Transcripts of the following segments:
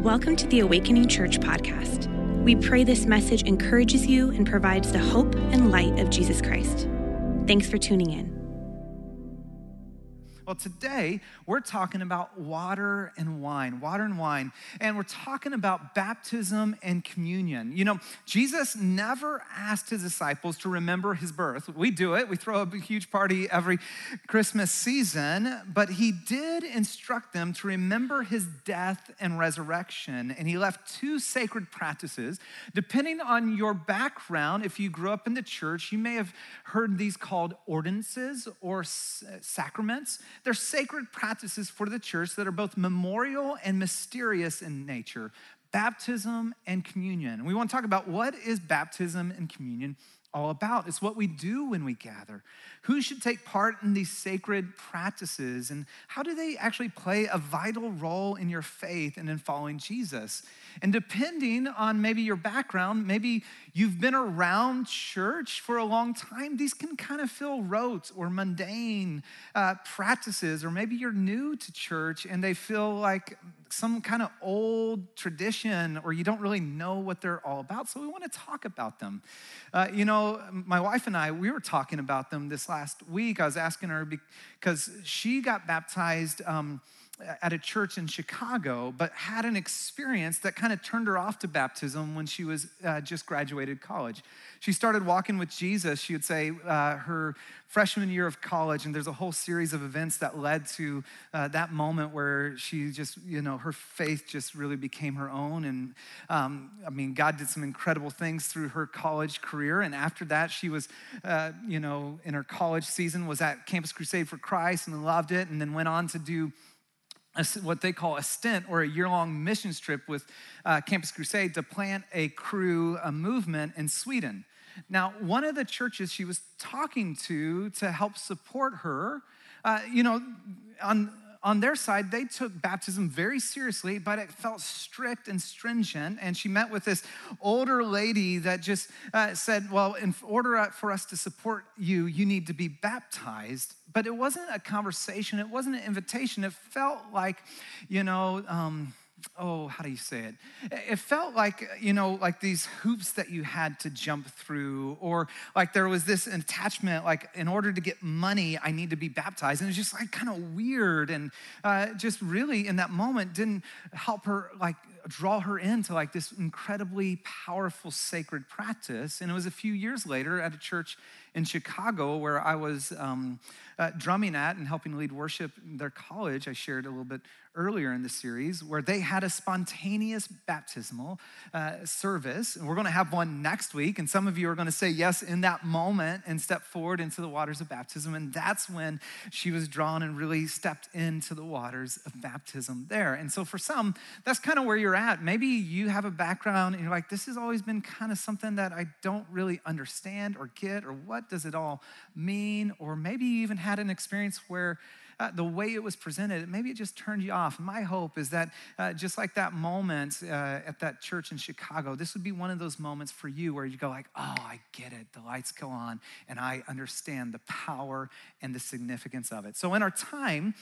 Welcome to the Awakening Church podcast. We pray this message encourages you and provides the hope and light of Jesus Christ. Thanks for tuning in. Well, today we're talking about water and wine, water and wine, and we're talking about baptism and communion. You know, Jesus never asked his disciples to remember his birth. We do it, we throw a huge party every Christmas season, but he did instruct them to remember his death and resurrection. And he left two sacred practices. Depending on your background, if you grew up in the church, you may have heard these called ordinances or sacraments. They're sacred practices for the church that are both memorial and mysterious in nature baptism and communion. And we want to talk about what is baptism and communion all about. It's what we do when we gather. Who should take part in these sacred practices and how do they actually play a vital role in your faith and in following Jesus? And depending on maybe your background, maybe you've been around church for a long time, these can kind of feel rote or mundane uh, practices, or maybe you're new to church and they feel like some kind of old tradition, or you don't really know what they're all about. So we want to talk about them. Uh, you know, my wife and I, we were talking about them this last week. I was asking her because she got baptized. Um, at a church in Chicago, but had an experience that kind of turned her off to baptism when she was uh, just graduated college. She started walking with Jesus, she would say, uh, her freshman year of college, and there's a whole series of events that led to uh, that moment where she just, you know, her faith just really became her own. And um, I mean, God did some incredible things through her college career. And after that, she was, uh, you know, in her college season, was at Campus Crusade for Christ and loved it, and then went on to do a, what they call a stint or a year long mission trip with uh, Campus Crusade to plant a crew, a movement in Sweden. Now, one of the churches she was talking to to help support her, uh, you know, on on their side, they took baptism very seriously, but it felt strict and stringent. And she met with this older lady that just uh, said, Well, in order for us to support you, you need to be baptized. But it wasn't a conversation, it wasn't an invitation. It felt like, you know, um, oh, how do you say it? It felt like, you know, like these hoops that you had to jump through, or like there was this attachment, like in order to get money, I need to be baptized. And it's just like kind of weird and uh, just really in that moment didn't help her like draw her into like this incredibly powerful sacred practice. And it was a few years later at a church in Chicago where I was um, uh, drumming at and helping lead worship in their college. I shared a little bit earlier in the series where they had a spontaneous baptismal uh, service. And we're going to have one next week. And some of you are going to say yes in that moment and step forward into the waters of baptism. And that's when she was drawn and really stepped into the waters of baptism there. And so for some, that's kind of where you're at. Maybe you have a background and you're like, this has always been kind of something that I don't really understand or get, or what does it all mean? Or maybe you even had an experience where uh, the way it was presented, maybe it just turned you off. My hope is that uh, just like that moment uh, at that church in Chicago, this would be one of those moments for you where you go like, oh, I get it. The lights go on and I understand the power and the significance of it. So in our time,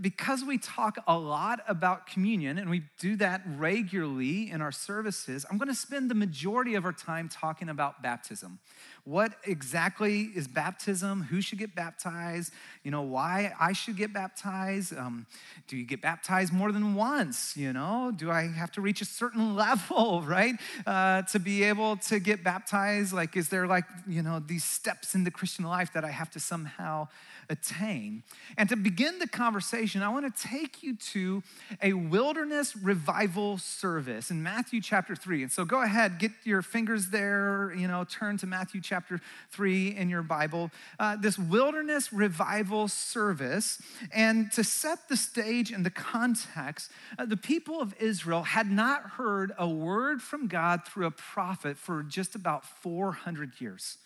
because we talk a lot about communion and we do that regularly in our services, I'm going to spend the majority of our time talking about baptism what exactly is baptism, who should get baptized, you know, why I should get baptized. Um, do you get baptized more than once? You know, do I have to reach a certain level, right, uh, to be able to get baptized? Like, is there like, you know, these steps in the Christian life that I have to somehow attain. And to begin the conversation, I want to take you to a wilderness revival service in Matthew chapter 3. And so go ahead, get your fingers there, you know, turn to Matthew chapter 3 in your Bible. Uh, this wilderness revival service. And to set the stage and the context, uh, the people of Israel had not heard a word from God through a prophet for just about 400 years.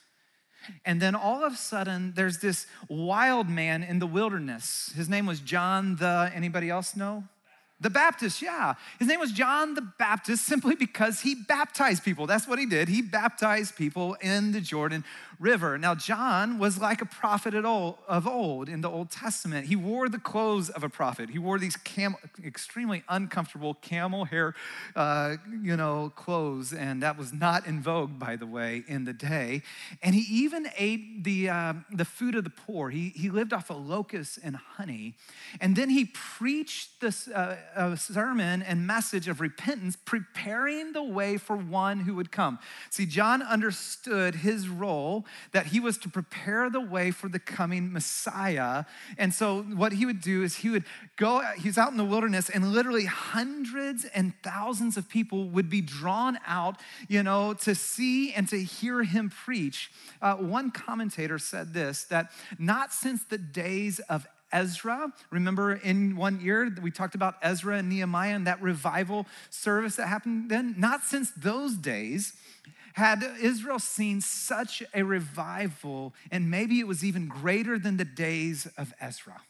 And then all of a sudden, there's this wild man in the wilderness. His name was John the, anybody else know? The Baptist, yeah. His name was John the Baptist simply because he baptized people. That's what he did. He baptized people in the Jordan River. Now, John was like a prophet of old in the Old Testament. He wore the clothes of a prophet. He wore these extremely uncomfortable camel hair, uh, you know, clothes, and that was not in vogue, by the way, in the day. And he even ate the, uh, the food of the poor. He, he lived off of locusts and honey. And then he preached this uh, a sermon and message of repentance, preparing the way for one who would come. See, John understood his role that he was to prepare the way for the coming Messiah. And so, what he would do is he would go, he's out in the wilderness, and literally hundreds and thousands of people would be drawn out, you know, to see and to hear him preach. Uh, one commentator said this that not since the days of Ezra. Remember in one year we talked about Ezra and Nehemiah and that revival service that happened then? Not since those days had Israel seen such a revival, and maybe it was even greater than the days of Ezra.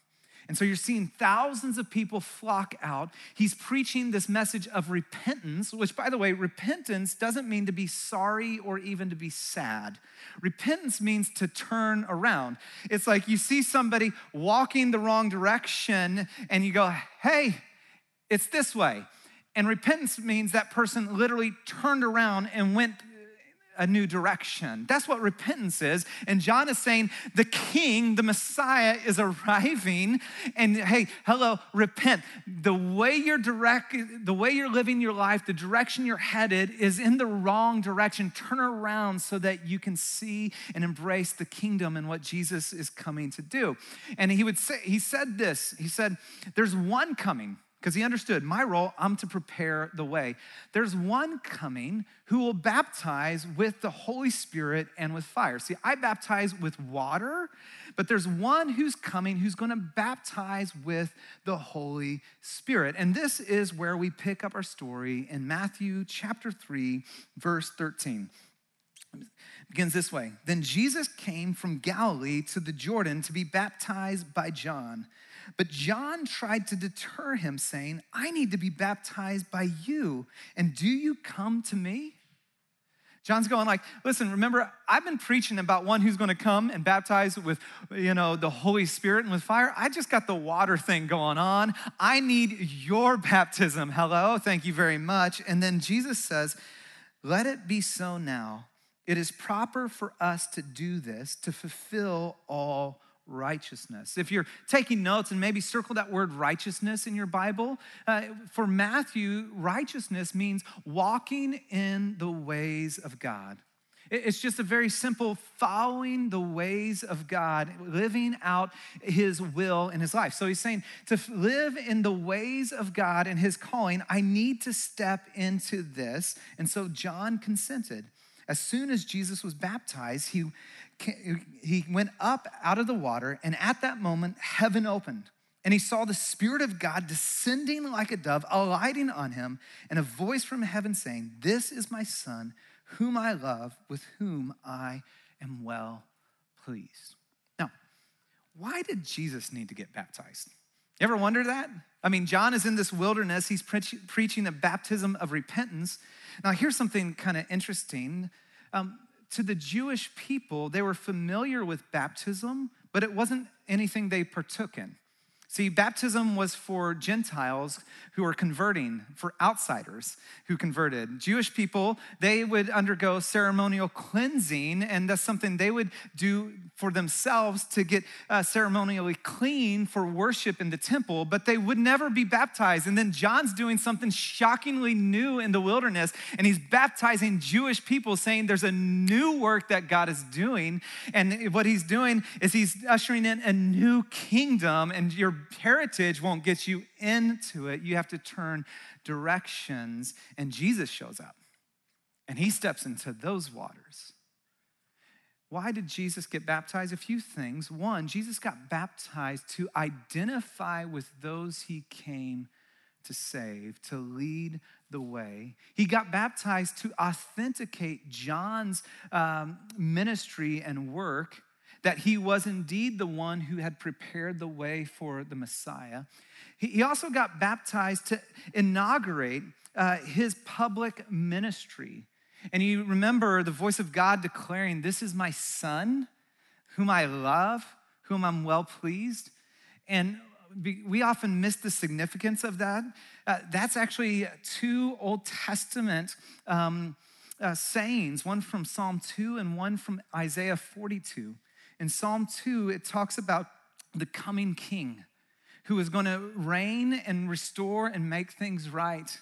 And so you're seeing thousands of people flock out. He's preaching this message of repentance, which, by the way, repentance doesn't mean to be sorry or even to be sad. Repentance means to turn around. It's like you see somebody walking the wrong direction and you go, hey, it's this way. And repentance means that person literally turned around and went a new direction. That's what repentance is. And John is saying the king, the Messiah, is arriving. And hey, hello, repent. The way you're direct, the way you're living your life, the direction you're headed is in the wrong direction. Turn around so that you can see and embrace the kingdom and what Jesus is coming to do. And he would say, he said this, he said, There's one coming because he understood my role, I'm to prepare the way. There's one coming who will baptize with the Holy Spirit and with fire. See, I baptize with water, but there's one who's coming who's to baptize with the Holy Spirit. And this is where we pick up our story in Matthew chapter 3, verse 13 it begins this way Then Jesus came from Galilee to the Jordan to be baptized by John. But John tried to deter him, saying, I need to be baptized by you, and do you come to me? John's going like, listen, remember, I've been preaching about one who's going to come and baptize with, you know, the Holy Spirit and with fire. I just got the water thing going on. I need your baptism. Hello, thank you very much. And then Jesus says, let it be so now. It is proper for us to do this to fulfill all righteousness. If you're taking notes and maybe circle that word righteousness in your Bible, uh, for Matthew, righteousness means walking in the ways of God. It's just a very simple following the ways of God, living out his will in his life. So he's saying to live in the ways of God and his calling, I need to step into this. And so John consented. As soon as Jesus was baptized, he he went up out of the water, and at that moment, heaven opened. And he saw the Spirit of God descending like a dove, alighting on him, and a voice from heaven saying, This is my Son, whom I love, with whom I am well pleased. Now, why did Jesus need to get baptized? You ever wonder that? I mean, John is in this wilderness, he's pre- preaching a baptism of repentance. Now, here's something kind of interesting. Um, to the Jewish people, they were familiar with baptism, but it wasn't anything they partook in. See, baptism was for Gentiles who were converting, for outsiders who converted. Jewish people, they would undergo ceremonial cleansing, and that's something they would do for themselves to get uh, ceremonially clean for worship in the temple, but they would never be baptized. And then John's doing something shockingly new in the wilderness, and he's baptizing Jewish people, saying there's a new work that God is doing. And what he's doing is he's ushering in a new kingdom, and your heritage won't get you into it. You have to turn directions. And Jesus shows up and he steps into those waters. Why did Jesus get baptized? A few things. One, Jesus got baptized to identify with those he came to save, to lead the way. He got baptized to authenticate John's um, ministry and work that he was indeed the one who had prepared the way for the Messiah. He also got baptized to inaugurate uh, his public ministry. And you remember the voice of God declaring, This is my son, whom I love, whom I'm well pleased. And we often miss the significance of that. Uh, that's actually two Old Testament um, uh, sayings, one from Psalm 2 and one from Isaiah 42. In Psalm 2, it talks about the coming king who is going to reign and restore and make things right.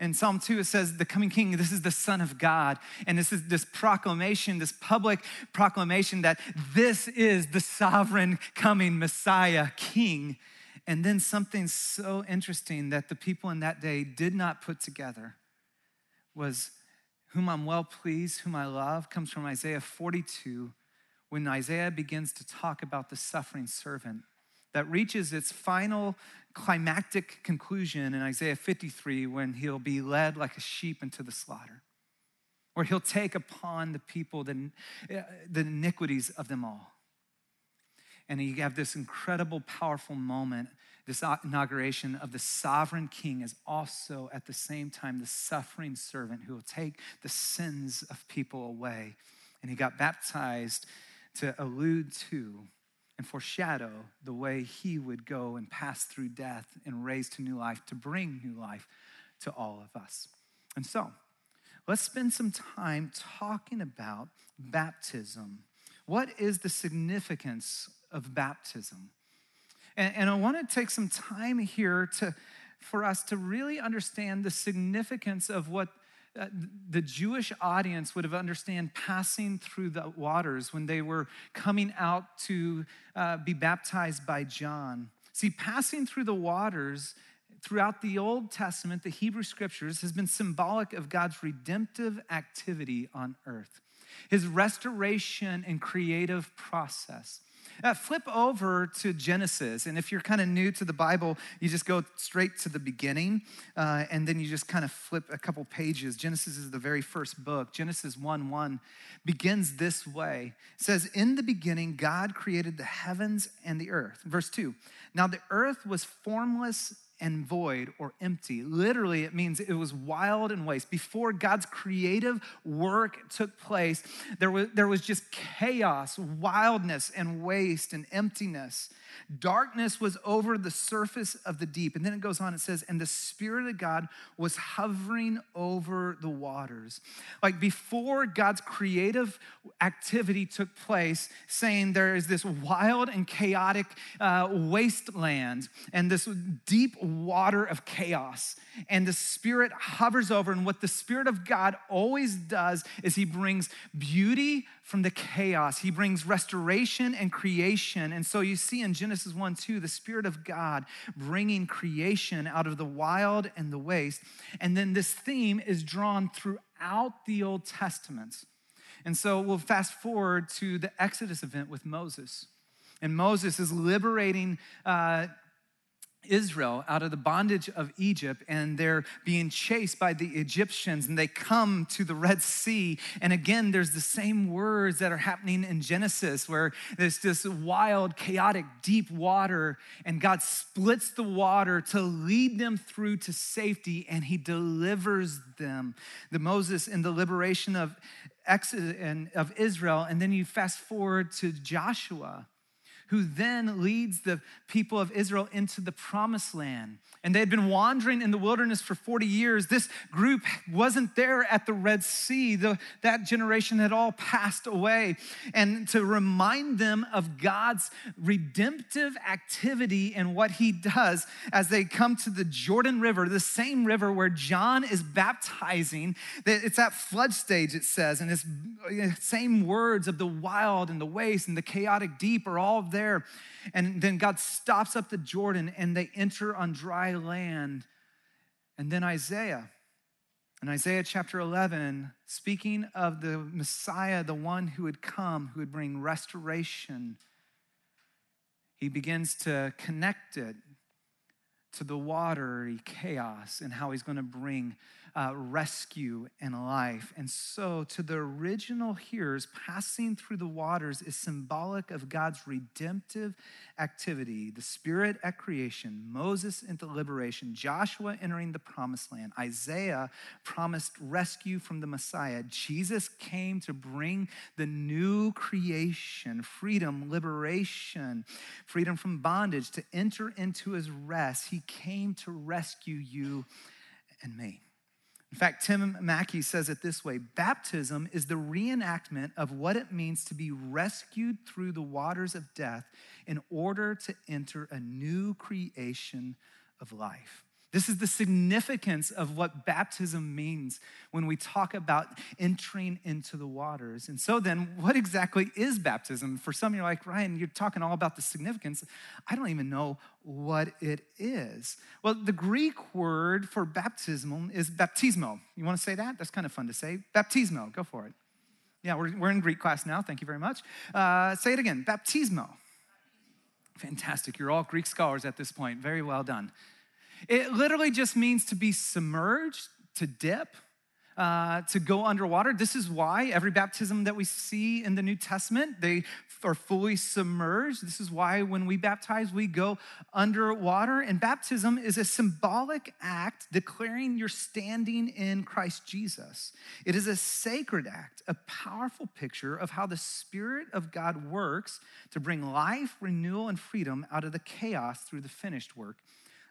In Psalm 2, it says, The coming king, this is the Son of God. And this is this proclamation, this public proclamation that this is the sovereign coming Messiah, King. And then something so interesting that the people in that day did not put together was, Whom I'm well pleased, whom I love, comes from Isaiah 42, when Isaiah begins to talk about the suffering servant that reaches its final climactic conclusion in Isaiah 53 when he'll be led like a sheep into the slaughter, where he'll take upon the people the, the iniquities of them all. And you have this incredible, powerful moment. This inauguration of the sovereign king is also at the same time the suffering servant who will take the sins of people away. And he got baptized to allude to and foreshadow the way he would go and pass through death and raise to new life to bring new life to all of us. And so, let's spend some time talking about baptism. What is the significance of baptism? And, and I want to take some time here to, for us to really understand the significance of what uh, the Jewish audience would have understand passing through the waters when they were coming out to uh, be baptized by John. See, passing through the waters throughout the Old Testament, the Hebrew scriptures, has been symbolic of God's redemptive activity on earth, his restoration and creative process. Uh, flip over to Genesis. And if you're kind of new to the Bible, you just go straight to the beginning uh, and then you just kind of flip a couple pages. Genesis is the very first book. Genesis 1 1 begins this way it says, In the beginning, God created the heavens and the earth. Verse 2 Now the earth was formless and void or empty. Literally, it means it was wild and waste. Before God's creative work took place, there was, there was just chaos, wildness, and waste and emptiness. Darkness was over the surface of the deep. And then it goes on, it says, and the Spirit of God was hovering over the waters. Like before God's creative activity took place, saying there is this wild and chaotic uh, wasteland and this deep water of chaos. And the Spirit hovers over. And what the Spirit of God always does is He brings beauty from the chaos. He brings restoration and creation. And so you see in Genesis 1 2, the Spirit of God bringing creation out of the wild and the waste. And then this theme is drawn throughout the Old Testament. And so we'll fast forward to the Exodus event with Moses. And Moses is liberating uh, Israel out of the bondage of Egypt and they're being chased by the Egyptians and they come to the Red Sea. And again, there's the same words that are happening in Genesis where there's this wild, chaotic, deep water and God splits the water to lead them through to safety and he delivers them. The Moses in the liberation of Exodus and of Israel. And then you fast forward to Joshua who then leads the people of Israel into the promised land. And they had been wandering in the wilderness for 40 years. This group wasn't there at the Red Sea. The, that generation had all passed away. And to remind them of God's redemptive activity and what he does as they come to the Jordan River, the same river where John is baptizing. It's at flood stage, it says, and it's the same words of the wild and the waste and the chaotic deep are all there there. And then God stops up the Jordan and they enter on dry land. And then Isaiah, in Isaiah chapter 11, speaking of the Messiah, the one who would come, who would bring restoration, he begins to connect it to the watery chaos and how he's going to bring uh, rescue and life. And so, to the original hearers, passing through the waters is symbolic of God's redemptive activity the Spirit at creation, Moses into liberation, Joshua entering the promised land, Isaiah promised rescue from the Messiah. Jesus came to bring the new creation, freedom, liberation, freedom from bondage, to enter into his rest. He came to rescue you and me. In fact, Tim Mackie says it this way Baptism is the reenactment of what it means to be rescued through the waters of death in order to enter a new creation of life. This is the significance of what baptism means when we talk about entering into the waters. And so, then, what exactly is baptism? For some, you're like, Ryan, you're talking all about the significance. I don't even know what it is. Well, the Greek word for baptism is baptismo. You want to say that? That's kind of fun to say. Baptismo, go for it. Yeah, we're, we're in Greek class now. Thank you very much. Uh, say it again baptismo. Fantastic. You're all Greek scholars at this point. Very well done. It literally just means to be submerged, to dip, uh, to go underwater. This is why every baptism that we see in the New Testament, they are fully submerged. This is why when we baptize, we go underwater. And baptism is a symbolic act declaring your standing in Christ Jesus. It is a sacred act, a powerful picture of how the Spirit of God works to bring life, renewal, and freedom out of the chaos through the finished work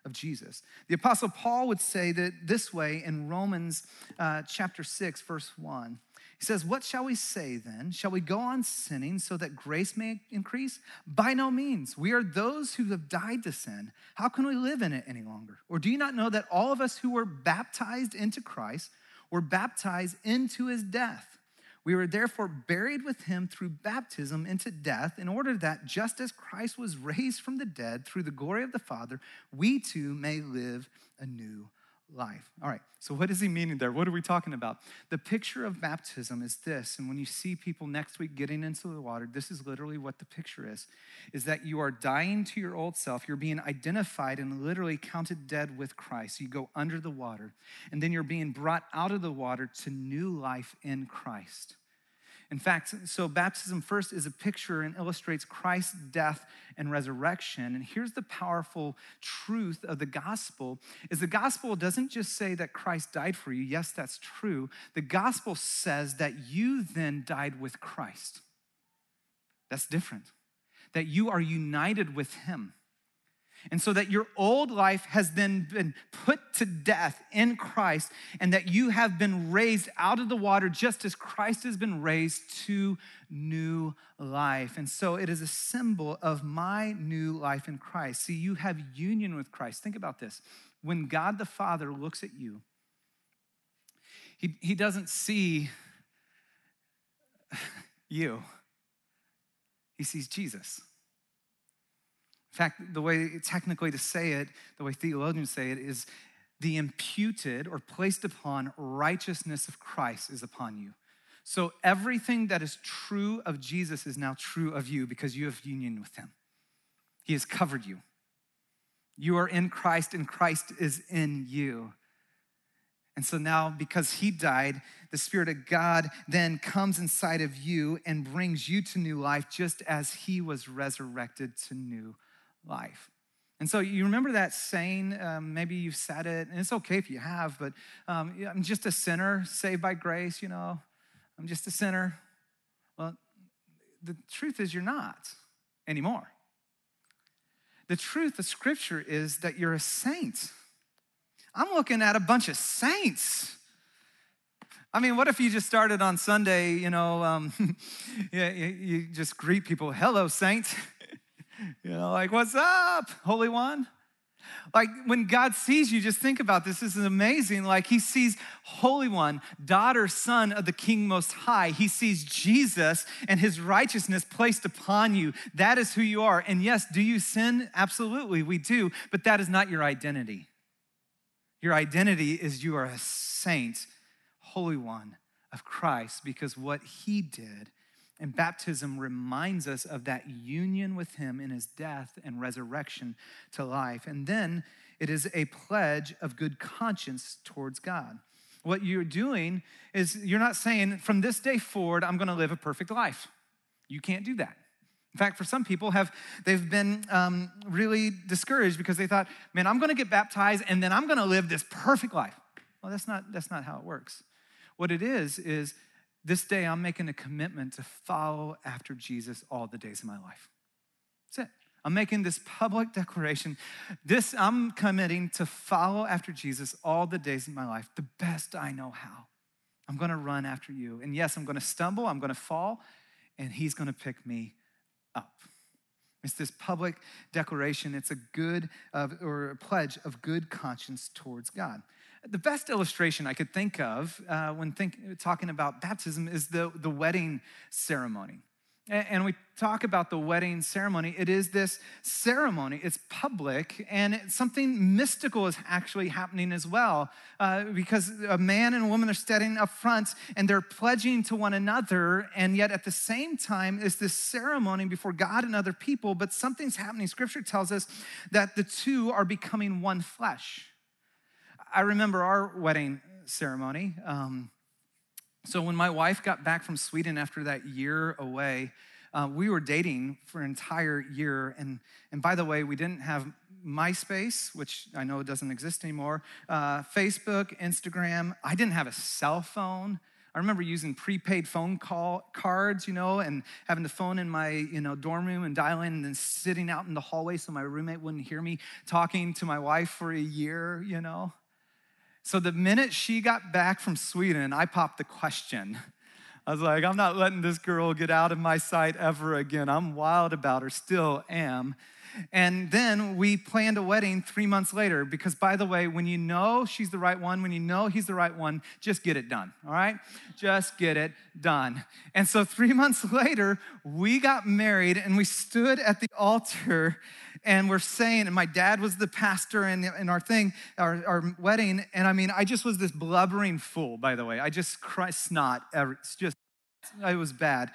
of Jesus. The Apostle Paul would say that this way in Romans uh, chapter 6, verse 1. He says, What shall we say then? Shall we go on sinning so that grace may increase? By no means. We are those who have died to sin. How can we live in it any longer? Or do you not know that all of us who were baptized into Christ were baptized into his death? We were therefore buried with him through baptism into death, in order that just as Christ was raised from the dead through the glory of the Father, we too may live a new life. All right, so what is he meaning there? What are we talking about? The picture of baptism is this, and when you see people next week getting into the water, this is literally what the picture is, is that you are dying to your old self. You're being identified and literally counted dead with Christ. You go under the water, and then you're being brought out of the water to new life in Christ. In fact, so baptism first is a picture and illustrates Christ's death and resurrection. And here's the powerful truth of the gospel is the gospel doesn't just say that Christ died for you. Yes, that's true. The gospel says that you then died with Christ. That's different. That you are united with him. And so that your old life has then been put to death in Christ, and that you have been raised out of the water just as Christ has been raised to new life. And so it is a symbol of my new life in Christ. See, you have union with Christ. Think about this. When God the Father looks at you, he, he doesn't see you, he sees Jesus. In fact, the way technically to say it, the way theologians say it, is the imputed or placed upon righteousness of Christ is upon you. So everything that is true of Jesus is now true of you because you have union with him. He has covered you. You are in Christ and Christ is in you. And so now, because he died, the Spirit of God then comes inside of you and brings you to new life, just as he was resurrected to new life. And so you remember that saying, um, maybe you've said it, and it's okay if you have, but um, I'm just a sinner saved by grace, you know, I'm just a sinner. Well, the truth is you're not anymore. The truth of Scripture is that you're a saint. I'm looking at a bunch of saints. I mean, what if you just started on Sunday, you know, um, you, you just greet people, hello, saint. You know, like, what's up, Holy One? Like when God sees you, just think about this. This is amazing. Like he sees Holy One, daughter, son of the King Most High. He sees Jesus and his righteousness placed upon you. That is who you are. And yes, do you sin? Absolutely, we do. But that is not your identity. Your identity is you are a saint, Holy One of Christ, because what he did And baptism reminds us of that union with him in his death and resurrection to life. And then it is a pledge of good conscience towards God. What you're doing is you're not saying, from this day forward, I'm gonna live a perfect life. You can't do that. In fact, for some people, have they've been um, really discouraged because they thought, "Man, I'm going to get baptized and then I'm going to live this perfect life." Well, that's not that's not how it works. What it is is this day I'm making a commitment to follow after Jesus all the days of my life. That's it. I'm making this public declaration. This I'm committing to follow after Jesus all the days of my life, the best I know how. I'm going to run after you. And yes, I'm going to stumble, I'm going to fall, and he's going to pick me up. It's this public declaration. It's a good of, or a pledge of good conscience towards God. The best illustration I could think of uh, when think, talking about baptism is the, the wedding ceremony and we talk about the wedding ceremony, it is this ceremony. It's public, and something mystical is actually happening as well. Uh, because a man and a woman are standing up front and they're pledging to one another, and yet at the same time is this ceremony before God and other people. But something's happening. Scripture tells us that the two are becoming one flesh. I remember our wedding ceremony. Um, so when my wife got back from Sweden after that year away, uh, we were dating for an entire year. And, and by the way, we didn't have MySpace, which I know doesn't exist anymore, uh, Facebook, Instagram. I didn't have a cell phone. I remember using prepaid phone call cards, you know, and having the phone in my, you know, dorm room and dialing and then sitting out in the hallway so my roommate wouldn't hear me talking to my wife for a year, you know. So the minute she got back from Sweden, I popped the question. I was like, I'm not letting this girl get out of my sight ever again. I'm wild about her, still am. And then we planned a wedding three months later because, by the way, when you know she's the right one, when you know he's the right one, just get it done, all right? Just get it done. And so, three months later, we got married and we stood at the altar and we're saying, and my dad was the pastor in, in our thing, our, our wedding. And I mean, I just was this blubbering fool, by the way. I just cried snot. It's just, it was bad.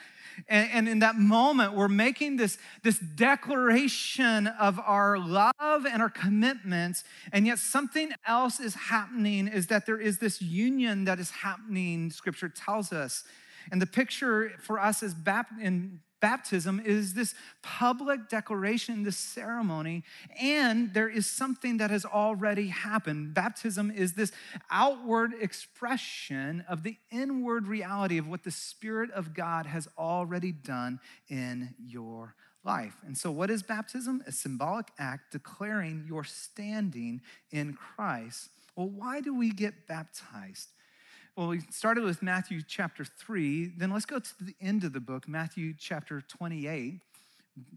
And, and, in that moment, we're making this, this declaration of our love and our commitments. And yet, something else is happening is that there is this union that is happening, scripture tells us. And the picture for us is in baptism is this public declaration, this ceremony, and there is something that has already happened. Baptism is this outward expression of the inward reality of what the Spirit of God has already done in your life. And so, what is baptism? A symbolic act declaring your standing in Christ. Well, why do we get baptized? Well, we started with Matthew chapter 3. Then let's go to the end of the book, Matthew chapter 28.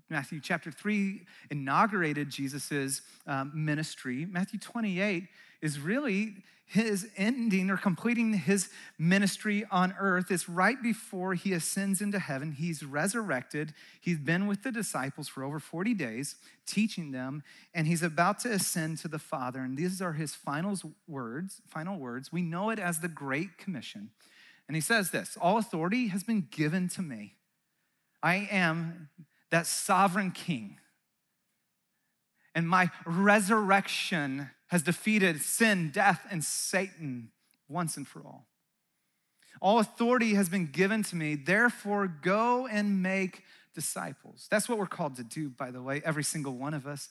Matthew chapter 3 inaugurated Jesus' um, ministry. Matthew 28 is really his ending or completing his ministry on earth is right before he ascends into heaven. He's resurrected. He's been with the disciples for over 40 days, teaching them, and he's about to ascend to the Father. And these are his final words, final words. We know it as the Great Commission. And he says this All authority has been given to me. I am that sovereign king. And my resurrection has defeated sin, death, and Satan once and for all. All authority has been given to me, therefore, go and make disciples. That's what we're called to do, by the way, every single one of us.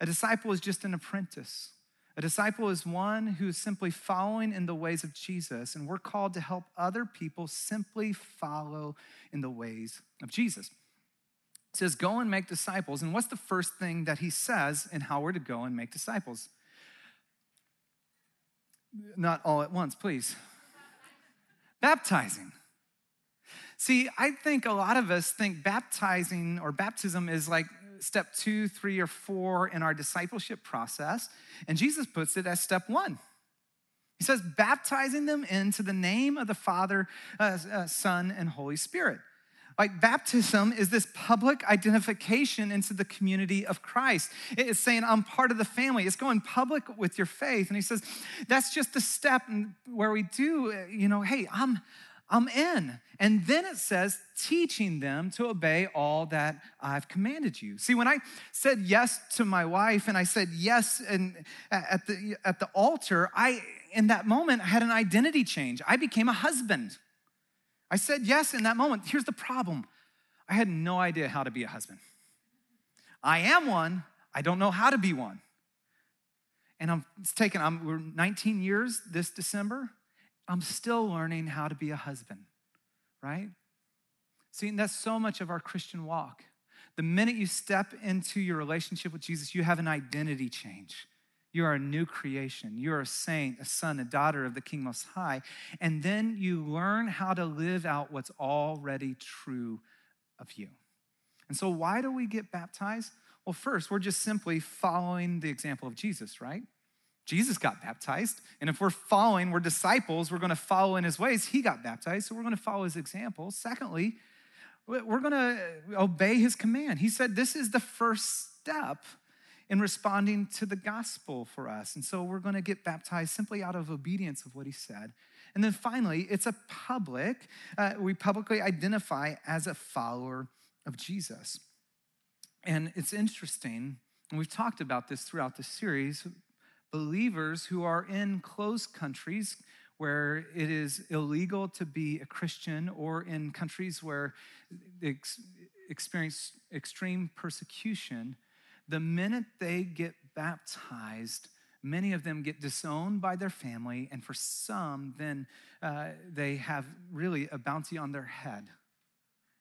A disciple is just an apprentice. A disciple is one who is simply following in the ways of Jesus, and we're called to help other people simply follow in the ways of Jesus. It says, Go and make disciples. And what's the first thing that he says in how we're to go and make disciples? Not all at once, please. Baptizing. See, I think a lot of us think baptizing or baptism is like step two, three, or four in our discipleship process. And Jesus puts it as step one. He says, baptizing them into the name of the Father, uh, uh, Son, and Holy Spirit. Like baptism is this public identification into the community of Christ. It's saying, I'm part of the family. It's going public with your faith. And he says, that's just the step where we do, you know, hey, I'm, I'm in. And then it says, teaching them to obey all that I've commanded you. See, when I said yes to my wife and I said yes and at the at the altar, I in that moment I had an identity change. I became a husband. I said yes in that moment. Here's the problem. I had no idea how to be a husband. I am one, I don't know how to be one. And I'm it's taken, I'm we're 19 years this December. I'm still learning how to be a husband, right? See, that's so much of our Christian walk. The minute you step into your relationship with Jesus, you have an identity change. You are a new creation. You're a saint, a son, a daughter of the King Most High. And then you learn how to live out what's already true of you. And so, why do we get baptized? Well, first, we're just simply following the example of Jesus, right? Jesus got baptized. And if we're following, we're disciples, we're going to follow in his ways. He got baptized, so we're going to follow his example. Secondly, we're going to obey his command. He said this is the first step in responding to the gospel for us. And so we're going to get baptized simply out of obedience of what he said. And then finally, it's a public, uh, we publicly identify as a follower of Jesus. And it's interesting, and we've talked about this throughout the series, believers who are in closed countries where it is illegal to be a Christian or in countries where they experience extreme persecution, the minute they get baptized, many of them get disowned by their family, and for some, then uh, they have really a bounty on their head.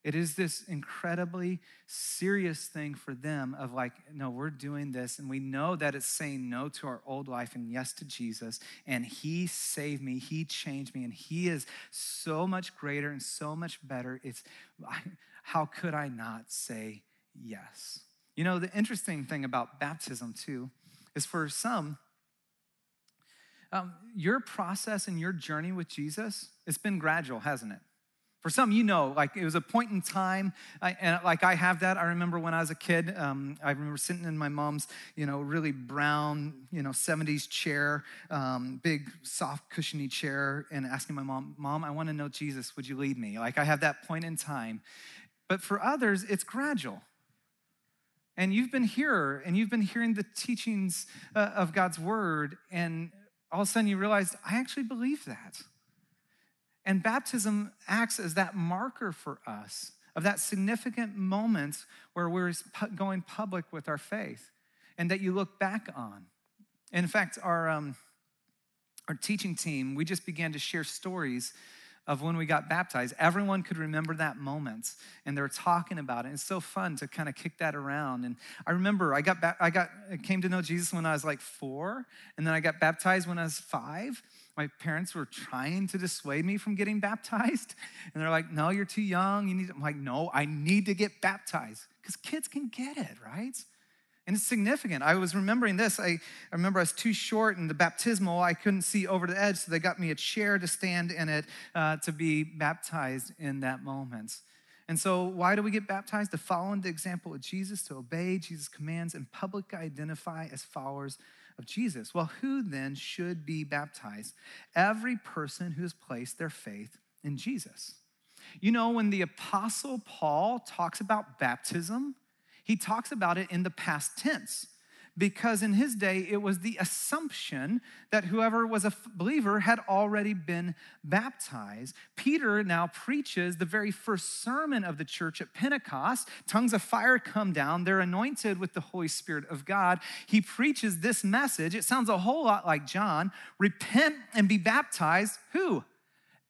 It is this incredibly serious thing for them of like, no, we're doing this. And we know that it's saying no to our old life and yes to Jesus. And He saved me, He changed me, and He is so much greater and so much better. It's how could I not say yes? You know, the interesting thing about baptism, too, is for some, um, your process and your journey with Jesus, it's been gradual, hasn't it? For some, you know, like it was a point in time, I, and like I have that. I remember when I was a kid, um, I remember sitting in my mom's, you know, really brown, you know, 70s chair, um, big, soft, cushiony chair, and asking my mom, Mom, I want to know Jesus. Would you lead me? Like I have that point in time. But for others, it's gradual. And you've been here, and you've been hearing the teachings uh, of God's word, and all of a sudden you realize, I actually believe that. And baptism acts as that marker for us of that significant moment where we're going public with our faith and that you look back on. In fact, our, um, our teaching team, we just began to share stories of when we got baptized. Everyone could remember that moment, and they were talking about it. It's so fun to kind of kick that around. And I remember I got ba- I got I came to know Jesus when I was like four, and then I got baptized when I was five. My parents were trying to dissuade me from getting baptized, and they're like, "No, you're too young. You need." I'm like, "No, I need to get baptized because kids can get it, right?" And it's significant. I was remembering this. I, I remember I was too short in the baptismal. I couldn't see over the edge, so they got me a chair to stand in it uh, to be baptized in that moment. And so, why do we get baptized? To follow in the example of Jesus, to obey Jesus' commands, and publicly identify as followers of Jesus. Well, who then should be baptized? Every person who has placed their faith in Jesus. You know, when the Apostle Paul talks about baptism, he talks about it in the past tense because in his day it was the assumption that whoever was a believer had already been baptized. Peter now preaches the very first sermon of the church at Pentecost. Tongues of fire come down, they're anointed with the Holy Spirit of God. He preaches this message. It sounds a whole lot like John repent and be baptized. Who?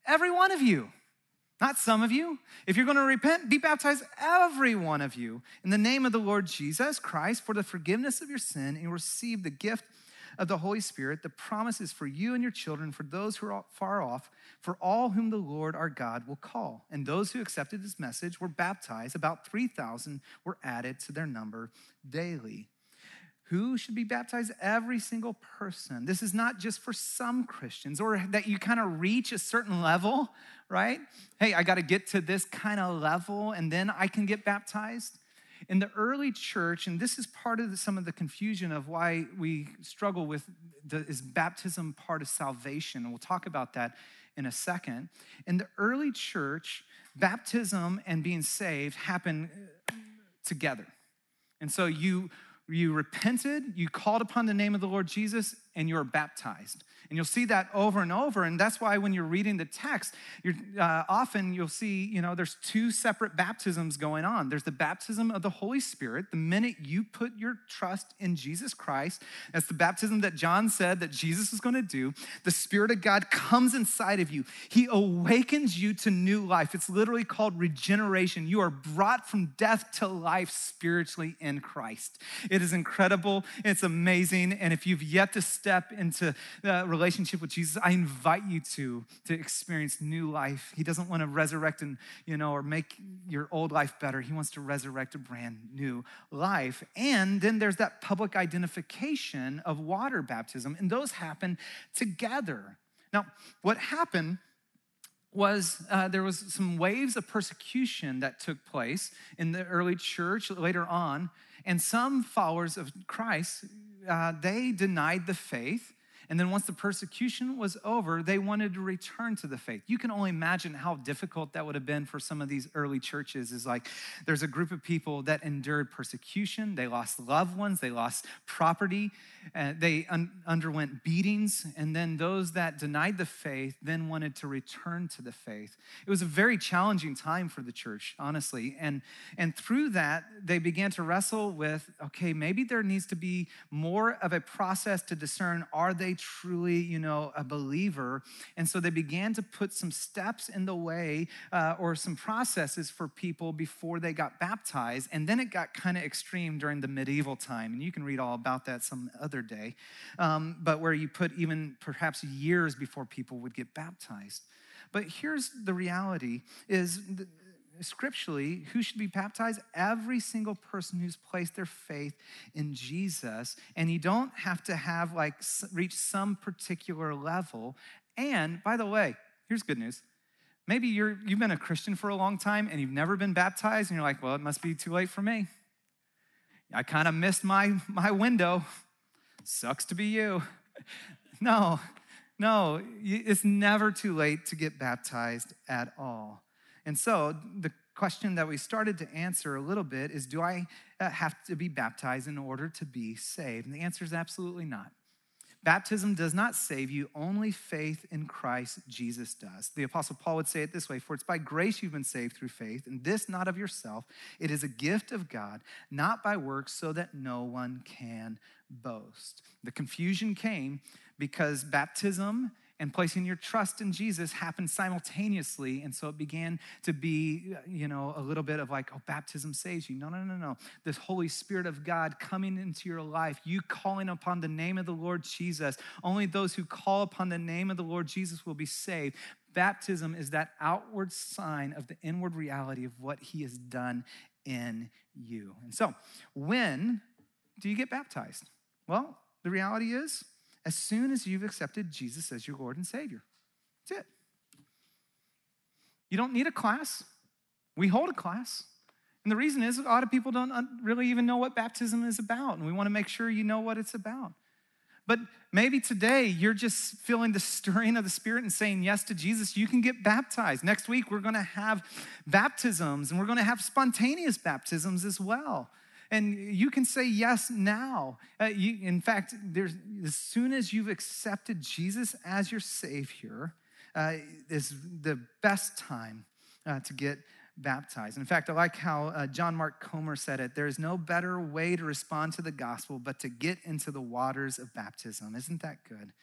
Every one of you. Not some of you. If you're going to repent, be baptized, every one of you, in the name of the Lord Jesus Christ for the forgiveness of your sin and receive the gift of the Holy Spirit. The promise is for you and your children, for those who are far off, for all whom the Lord our God will call. And those who accepted this message were baptized. About 3,000 were added to their number daily. Who should be baptized? Every single person. This is not just for some Christians or that you kind of reach a certain level, right? Hey, I got to get to this kind of level and then I can get baptized. In the early church, and this is part of the, some of the confusion of why we struggle with the, is baptism part of salvation? And we'll talk about that in a second. In the early church, baptism and being saved happen together. And so you you repented, you called upon the name of the Lord Jesus, and you are baptized. And you'll see that over and over. And that's why when you're reading the text, you're, uh, often you'll see, you know, there's two separate baptisms going on. There's the baptism of the Holy Spirit. The minute you put your trust in Jesus Christ, that's the baptism that John said that Jesus was going to do. The Spirit of God comes inside of you, He awakens you to new life. It's literally called regeneration. You are brought from death to life spiritually in Christ. It is incredible. It's amazing. And if you've yet to step into the relationship with Jesus, I invite you to, to experience new life. He doesn't want to resurrect and, you know, or make your old life better. He wants to resurrect a brand new life. And then there's that public identification of water baptism, and those happen together. Now, what happened was uh, there was some waves of persecution that took place in the early church later on and some followers of christ uh, they denied the faith and then once the persecution was over, they wanted to return to the faith. You can only imagine how difficult that would have been for some of these early churches. Is like there's a group of people that endured persecution, they lost loved ones, they lost property, uh, they un- underwent beatings, and then those that denied the faith then wanted to return to the faith. It was a very challenging time for the church, honestly. And, and through that, they began to wrestle with okay, maybe there needs to be more of a process to discern are they truly, you know, a believer. And so they began to put some steps in the way uh, or some processes for people before they got baptized. And then it got kind of extreme during the medieval time. And you can read all about that some other day. Um, but where you put even perhaps years before people would get baptized. But here's the reality is scripturally, who should be baptized? Every single person who's placed their faith in Jesus. And you don't have to have like reach some particular level. And by the way, here's good news. Maybe you're, you've been a Christian for a long time and you've never been baptized, and you're like, well, it must be too late for me. I kind of missed my, my window. Sucks to be you. No, no, it's never too late to get baptized at all. And so the question that we started to answer a little bit is do I uh, have to be baptized in order to be saved? And the answer is absolutely not. Baptism does not save you, only faith in Christ Jesus does. The Apostle Paul would say it this way For it's by grace you've been saved through faith, and this not of yourself. It is a gift of God, not by works, so that no one can boast. The confusion came because baptism and placing your trust in Jesus happened simultaneously. And so it began to be, you know, a little bit of like, oh, baptism saves you. No, no, no, no. This Holy Spirit of God coming into your life, you calling upon the name of the Lord Jesus. Only those who call upon the name of the Lord Jesus will be saved. Baptism is that outward sign of the inward reality of what he has done in you. And so, when do you get baptized? Well, the reality is, as soon as you've accepted Jesus as your Lord and Savior. That's it. You don't need a class. We hold a class. And the reason is a lot of people don't really even know what baptism is about, and we want to make sure you know what it's about. But maybe today you're just feeling the stirring of the Spirit and saying yes to Jesus. You can get baptized. Next week, we're going to have baptisms, and we're going to have spontaneous baptisms as well. And you can say yes now. Uh, you, in fact, as soon as you've accepted Jesus as your Savior, uh, is the best time uh, to get baptized. In fact, I like how uh, John Mark Comer said it there is no better way to respond to the gospel but to get into the waters of baptism. Isn't that good?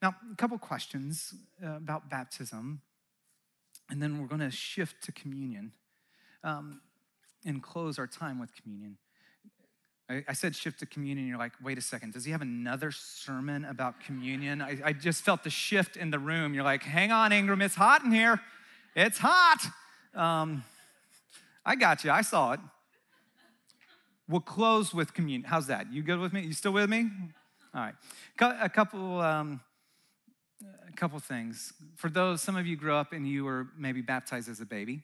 Now, a couple questions uh, about baptism, and then we're going to shift to communion um, and close our time with communion. I, said shift to communion. You're like, wait a second, does he have another sermon about communion? I, I just felt the shift in the room. You're like, hang on, Ingram, it's hot in here. It's hot. Um, I got you, I saw it. We'll close with communion. How's that? You good with me? You still with me? All right. A couple, um, a couple things. For those, some of you grew up and you were maybe baptized as a baby.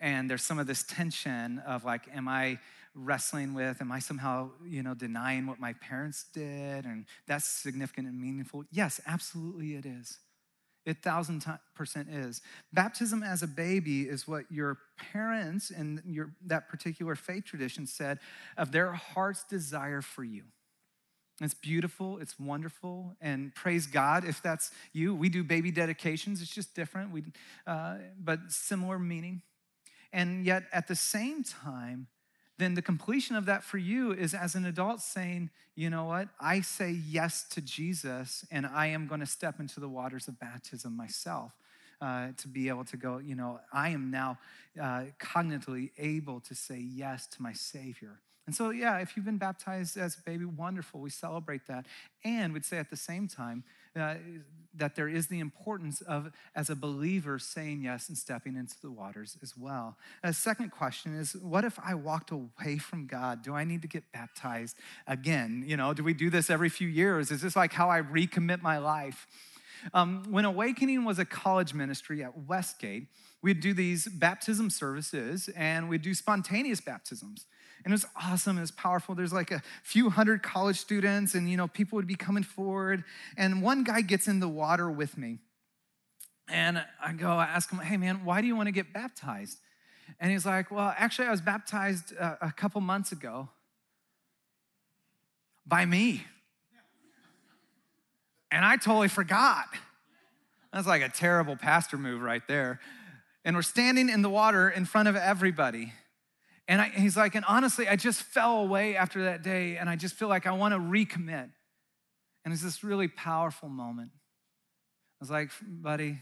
and there's some of this tension of like, am I wrestling with? Am I somehow, you know, denying what my parents did? And that's significant and meaningful. Yes, absolutely it is. It thousand percent is. Baptism as a baby is what your parents and your that particular faith tradition said of their heart's desire for you. It's beautiful, it's wonderful, and praise God if that's you. We do baby dedications, it's just different, we, uh, but similar meaning. And yet, at the same time, then the completion of that for you is as an adult saying, you know what, I say yes to Jesus, and I am going to step into the waters of baptism myself. Uh, to be able to go, you know, I am now uh, cognitively able to say yes to my Savior. And so, yeah, if you've been baptized as a baby, wonderful. We celebrate that. And we'd say at the same time uh, that there is the importance of, as a believer, saying yes and stepping into the waters as well. A second question is what if I walked away from God? Do I need to get baptized again? You know, do we do this every few years? Is this like how I recommit my life? Um, when Awakening was a college ministry at Westgate, we'd do these baptism services and we'd do spontaneous baptisms. And it was awesome. It was powerful. There's like a few hundred college students, and you know, people would be coming forward. And one guy gets in the water with me. And I go, I ask him, hey man, why do you want to get baptized? And he's like, well, actually, I was baptized a, a couple months ago by me. And I totally forgot. That's like a terrible pastor move right there. And we're standing in the water in front of everybody. And I, he's like, and honestly, I just fell away after that day, and I just feel like I want to recommit. And it's this really powerful moment. I was like, buddy,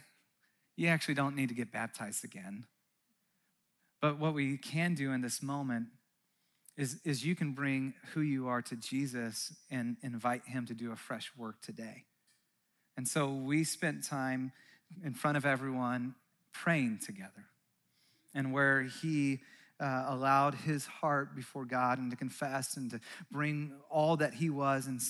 you actually don't need to get baptized again. But what we can do in this moment is, is you can bring who you are to Jesus and invite him to do a fresh work today. And so we spent time in front of everyone praying together. And where he uh, allowed his heart before God and to confess and to bring all that he was and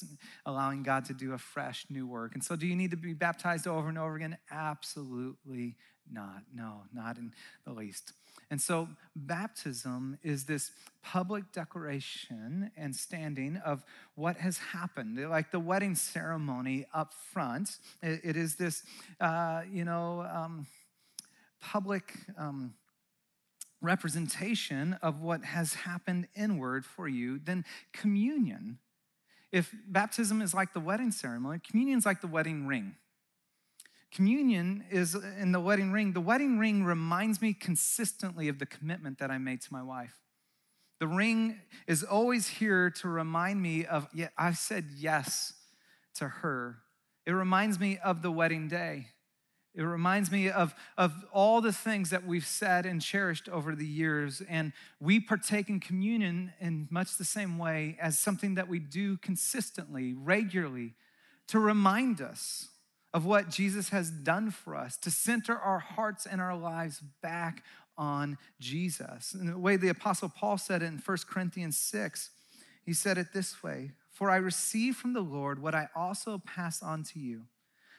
allowing God to do a fresh new work. And so, do you need to be baptized over and over again? Absolutely not. No, not in the least. And so, baptism is this public declaration and standing of what has happened. Like the wedding ceremony up front, it is this, uh, you know, um, public. Um, representation of what has happened inward for you, then communion. If baptism is like the wedding ceremony, communion is like the wedding ring. Communion is in the wedding ring. The wedding ring reminds me consistently of the commitment that I made to my wife. The ring is always here to remind me of, yeah, I said yes to her. It reminds me of the wedding day. It reminds me of, of all the things that we've said and cherished over the years. And we partake in communion in much the same way as something that we do consistently, regularly, to remind us of what Jesus has done for us, to center our hearts and our lives back on Jesus. And the way the Apostle Paul said it in 1 Corinthians 6, he said it this way For I received from the Lord what I also pass on to you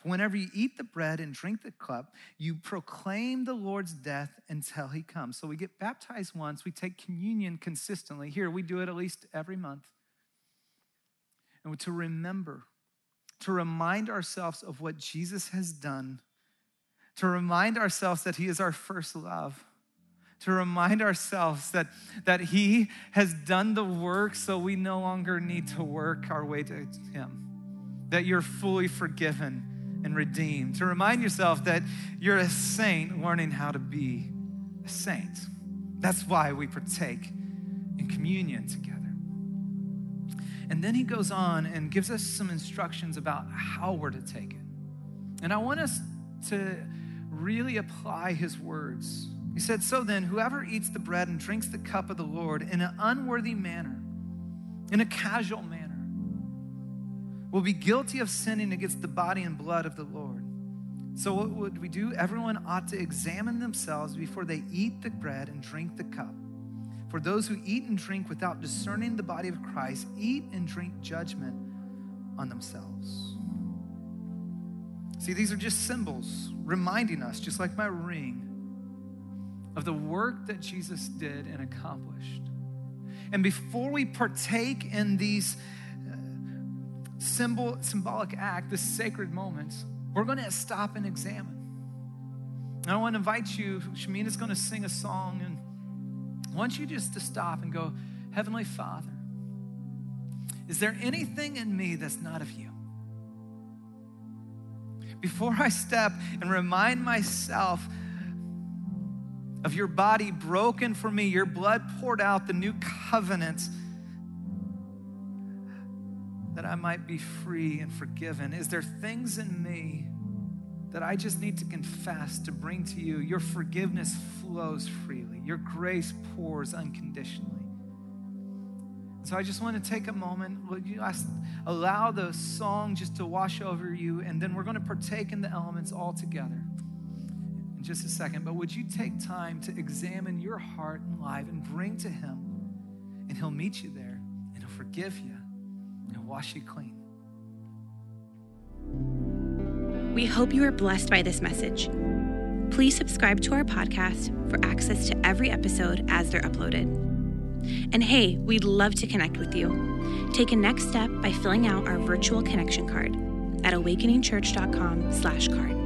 For whenever you eat the bread and drink the cup, you proclaim the Lord's death until he comes. So we get baptized once, we take communion consistently. Here, we do it at least every month. And to remember, to remind ourselves of what Jesus has done, to remind ourselves that he is our first love to remind ourselves that, that He has done the work so we no longer need to work our way to Him, that you're fully forgiven and redeemed. To remind yourself that you're a saint learning how to be a saint. That's why we partake in communion together. And then he goes on and gives us some instructions about how we're to take it. And I want us to really apply his words. He said, So then, whoever eats the bread and drinks the cup of the Lord in an unworthy manner, in a casual manner, will be guilty of sinning against the body and blood of the Lord. So, what would we do? Everyone ought to examine themselves before they eat the bread and drink the cup. For those who eat and drink without discerning the body of Christ eat and drink judgment on themselves. See, these are just symbols reminding us, just like my ring, of the work that Jesus did and accomplished. And before we partake in these symbol, symbolic act, this sacred moments, we're going to stop and examine. And I want to invite you, Shamina's going to sing a song, and I want you just to stop and go, Heavenly Father, is there anything in me that's not of you? Before I step and remind myself of your body broken for me, your blood poured out, the new covenant, that I might be free and forgiven? Is there things in me that I just need to confess, to bring to you? Your forgiveness flows freely, your grace pours unconditionally. So I just want to take a moment. Would you allow the song just to wash over you, and then we're going to partake in the elements all together in just a second. But would you take time to examine your heart and life and bring to Him, and He'll meet you there, and He'll forgive you, and wash you clean. We hope you are blessed by this message. Please subscribe to our podcast for access to every episode as they're uploaded. And hey, we'd love to connect with you. Take a next step by filling out our virtual connection card at awakeningchurch.com/card.